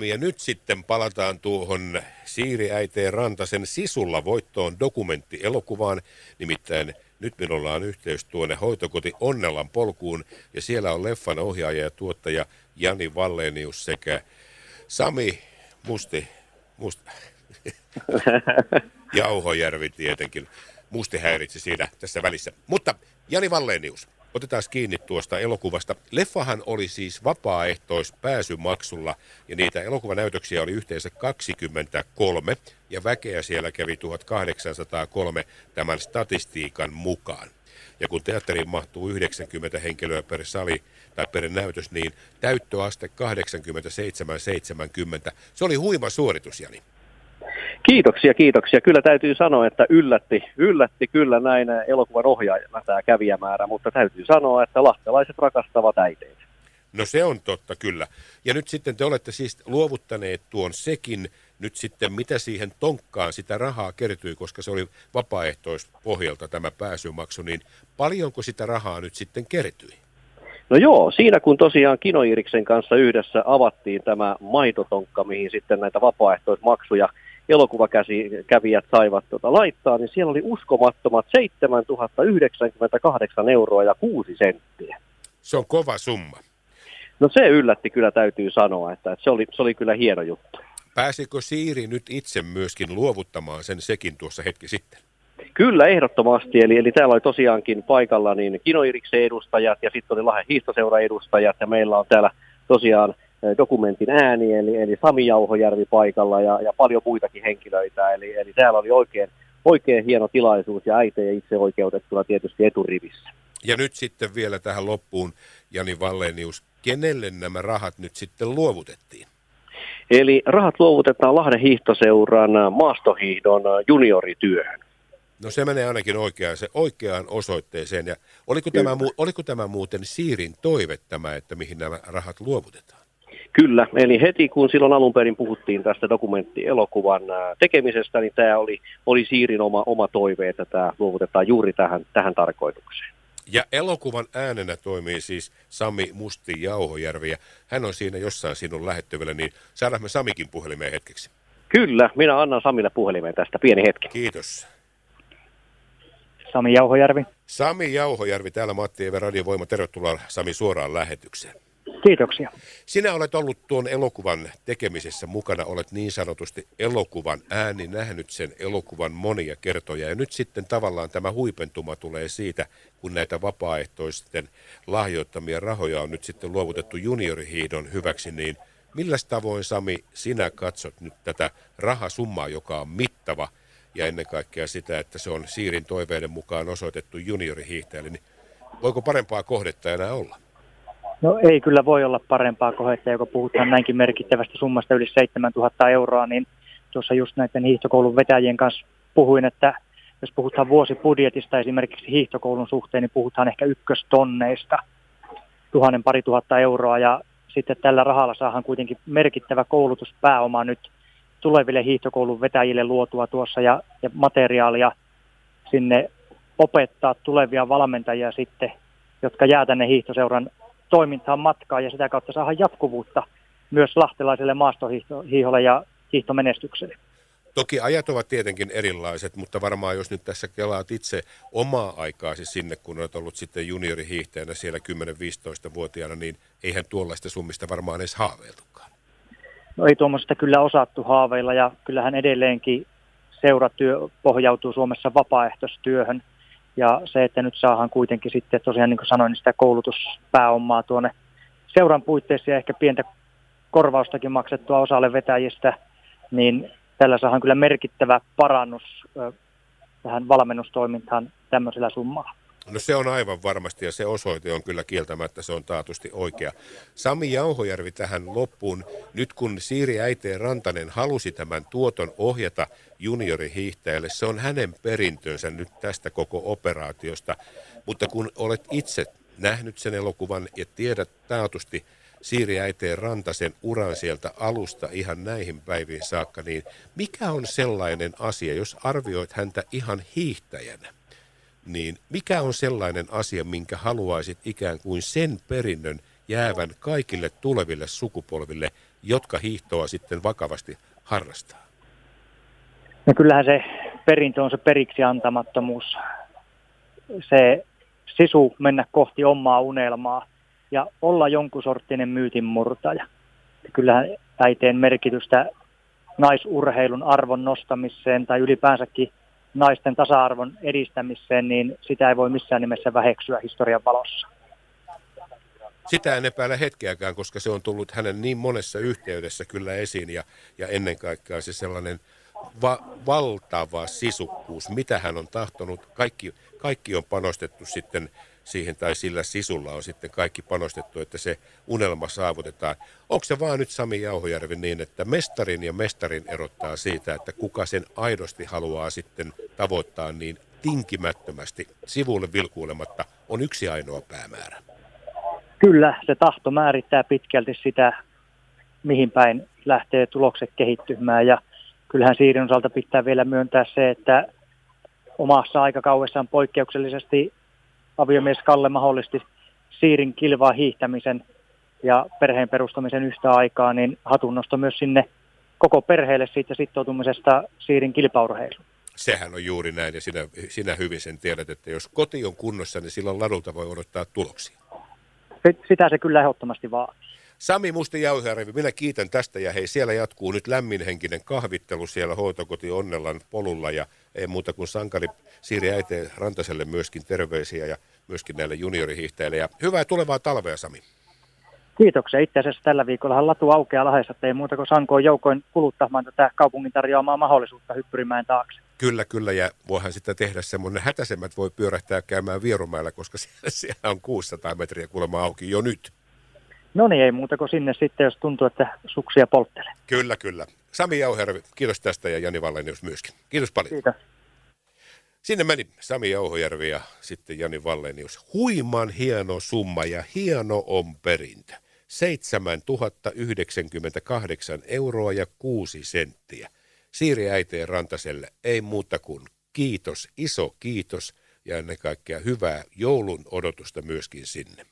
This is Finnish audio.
Ja nyt sitten palataan tuohon Siiri Äiteen Rantasen Sisulla voittoon dokumenttielokuvaan. Nimittäin nyt minulla on yhteys tuonne hoitokoti Onnellan polkuun ja siellä on leffan ohjaaja ja tuottaja Jani Vallenius sekä Sami Musti, Musti Jauhojärvi tietenkin. Musti häiritsi siinä tässä välissä. Mutta Jani Vallenius, Otetaan kiinni tuosta elokuvasta. Leffahan oli siis vapaaehtois pääsymaksulla ja niitä elokuvanäytöksiä oli yhteensä 23 ja väkeä siellä kävi 1803 tämän statistiikan mukaan. Ja kun teatteriin mahtuu 90 henkilöä per sali tai per näytös, niin täyttöaste 87-70. Se oli huima suoritus, Jani. Kiitoksia, kiitoksia. Kyllä täytyy sanoa, että yllätti, yllätti kyllä näin elokuvan ohjaajana tämä kävijämäärä, mutta täytyy sanoa, että lahtelaiset rakastavat äiteitä. No se on totta kyllä. Ja nyt sitten te olette siis luovuttaneet tuon sekin, nyt sitten mitä siihen tonkkaan sitä rahaa kertyi, koska se oli vapaaehtoispohjalta tämä pääsymaksu, niin paljonko sitä rahaa nyt sitten kertyi? No joo, siinä kun tosiaan Kinoiriksen kanssa yhdessä avattiin tämä maitotonkka, mihin sitten näitä vapaaehtoismaksuja elokuvakävijät saivat tuota laittaa, niin siellä oli uskomattomat 7098 euroa ja 6 senttiä. Se on kova summa. No se yllätti kyllä täytyy sanoa, että, että se, oli, se oli kyllä hieno juttu. Pääsikö Siiri nyt itse myöskin luovuttamaan sen sekin tuossa hetki sitten? Kyllä, ehdottomasti. Eli, eli täällä oli tosiaankin paikalla niin Kinoiriksen edustajat ja sitten oli Lahden hiihtoseura edustajat ja meillä on täällä tosiaan dokumentin ääni, eli, eli Sami Jauhojärvi paikalla ja, ja paljon muitakin henkilöitä. Eli, eli täällä oli oikein, oikein hieno tilaisuus ja äitejä itse oikeutettuna tietysti eturivissä. Ja nyt sitten vielä tähän loppuun, Jani Vallenius, kenelle nämä rahat nyt sitten luovutettiin? Eli rahat luovutetaan Lahden hiihtoseuran maastohiihdon juniorityöhön. No se menee ainakin oikeaan, se oikeaan osoitteeseen. Ja oliko, tämä, oliko tämä muuten Siirin toive tämä, että mihin nämä rahat luovutetaan? Kyllä, eli heti kun silloin alun perin puhuttiin tästä dokumenttielokuvan tekemisestä, niin tämä oli, oli Siirin oma, oma toive, että tämä luovutetaan juuri tähän, tähän tarkoitukseen. Ja elokuvan äänenä toimii siis Sami Musti Jauhojärvi, ja hän on siinä jossain sinun lähettyvillä, niin saadaan me Samikin puhelimeen hetkeksi. Kyllä, minä annan Samille puhelimeen tästä pieni hetki. Kiitos. Sami Jauhojärvi. Sami Jauhojärvi, täällä Matti Eve Radiovoima. Tervetuloa Sami suoraan lähetykseen. Kiitoksia. Sinä olet ollut tuon elokuvan tekemisessä mukana, olet niin sanotusti elokuvan ääni, nähnyt sen elokuvan monia kertoja. Ja nyt sitten tavallaan tämä huipentuma tulee siitä, kun näitä vapaaehtoisten lahjoittamia rahoja on nyt sitten luovutettu juniorihiidon hyväksi, niin millä tavoin Sami sinä katsot nyt tätä rahasummaa, joka on mittava, ja ennen kaikkea sitä, että se on Siirin toiveiden mukaan osoitettu juniorihiihtäjälle, niin voiko parempaa kohdetta enää olla? No ei kyllä voi olla parempaa kohdetta, joka puhutaan näinkin merkittävästä summasta yli 7000 euroa, niin tuossa just näiden hiihtokoulun vetäjien kanssa puhuin, että jos puhutaan vuosibudjetista esimerkiksi hiihtokoulun suhteen, niin puhutaan ehkä ykköstonneista, tuhannen pari tuhatta euroa, ja sitten tällä rahalla saadaan kuitenkin merkittävä koulutuspääoma nyt tuleville hiihtokoulun vetäjille luotua tuossa ja, ja materiaalia sinne opettaa tulevia valmentajia sitten, jotka jää tänne hiihtoseuran toimintaan matkaa ja sitä kautta saada jatkuvuutta myös lahtelaiselle maastohiiholle ja hiihtomenestykselle. Toki ajat ovat tietenkin erilaiset, mutta varmaan jos nyt tässä kelaat itse omaa aikaasi sinne, kun olet ollut sitten juniorihiihtäjänä siellä 10-15-vuotiaana, niin eihän tuollaista summista varmaan edes haaveiltukaan. No ei tuommoista kyllä osattu haaveilla ja kyllähän edelleenkin seuratyö pohjautuu Suomessa vapaaehtoistyöhön. Ja se, että nyt saadaan kuitenkin sitten tosiaan niin kuin sanoin, niin sitä koulutuspääomaa tuonne seuran puitteissa ja ehkä pientä korvaustakin maksettua osalle vetäjistä, niin tällä saadaan kyllä merkittävä parannus tähän valmennustoimintaan tämmöisellä summalla. No se on aivan varmasti ja se osoite on kyllä kieltämättä, se on taatusti oikea. Sami Jauhojärvi tähän loppuun. Nyt kun Siiri Äiteen Rantanen halusi tämän tuoton ohjata juniorihiihtäjälle, se on hänen perintönsä nyt tästä koko operaatiosta. Mutta kun olet itse nähnyt sen elokuvan ja tiedät taatusti Siiri Äiteen Rantasen uran sieltä alusta ihan näihin päiviin saakka, niin mikä on sellainen asia, jos arvioit häntä ihan hiihtäjänä? Niin mikä on sellainen asia, minkä haluaisit ikään kuin sen perinnön jäävän kaikille tuleville sukupolville jotka hiihtoa sitten vakavasti harrastaa? No kyllähän se perintö on se periksi antamattomuus. Se sisu mennä kohti omaa unelmaa ja olla jonkun sorttinen myytin murtaja. Kyllähän äiteen merkitystä naisurheilun arvon nostamiseen tai ylipäänsäkin naisten tasa-arvon edistämiseen, niin sitä ei voi missään nimessä väheksyä historian valossa. Sitä en epäile hetkeäkään, koska se on tullut hänen niin monessa yhteydessä kyllä esiin ja, ja ennen kaikkea se sellainen va- valtava sisukkuus, mitä hän on tahtonut. Kaikki, kaikki on panostettu sitten siihen tai sillä sisulla on sitten kaikki panostettu, että se unelma saavutetaan. Onko se vaan nyt Sami Jauhojärvi niin, että mestarin ja mestarin erottaa siitä, että kuka sen aidosti haluaa sitten tavoittaa niin tinkimättömästi sivulle vilkuilematta on yksi ainoa päämäärä? Kyllä, se tahto määrittää pitkälti sitä, mihin päin lähtee tulokset kehittymään ja kyllähän Siirin osalta pitää vielä myöntää se, että omassa aikakauessaan poikkeuksellisesti aviomies Kalle mahdollisti Siirin kilvaa hiihtämisen ja perheen perustamisen yhtä aikaa, niin hatunnosto myös sinne koko perheelle siitä sitoutumisesta Siirin kilpaurheiluun. Sehän on juuri näin ja sinä, sinä hyvin sen tiedät, että jos koti on kunnossa, niin silloin ladulta voi odottaa tuloksia. Sitä se kyllä ehdottomasti vaatii. Sami Musti Jauhjärvi, minä kiitän tästä ja hei, siellä jatkuu nyt lämminhenkinen kahvittelu siellä hoitokoti Onnellan polulla ja ei muuta kuin sankari Siiri Äiteen Rantaselle myöskin terveisiä ja myöskin näille juniorihiihtäjille ja hyvää tulevaa talvea Sami. Kiitoksia. Itse asiassa tällä viikolla latu aukeaa Lahdessa, ei muuta kuin sankoon joukoin kuluttamaan tätä kaupungin tarjoamaa mahdollisuutta hyppyrimään taakse. Kyllä, kyllä, ja voihan sitä tehdä semmoinen, hätäisemmät voi pyörähtää käymään Vierumäellä, koska siellä, siellä on 600 metriä kuulemma auki jo nyt. No niin, ei muuta kuin sinne sitten, jos tuntuu, että suksia polttelee. Kyllä, kyllä. Sami Jauhervi, kiitos tästä ja Jani Vallenius myöskin. Kiitos paljon. Kiitos. Sinne meni Sami Jauhojärvi ja sitten Jani Vallenius. Huiman hieno summa ja hieno on perintö. 7098 euroa ja 6 senttiä. Siiri äiteen Rantaselle ei muuta kuin kiitos, iso kiitos ja ennen kaikkea hyvää joulun odotusta myöskin sinne.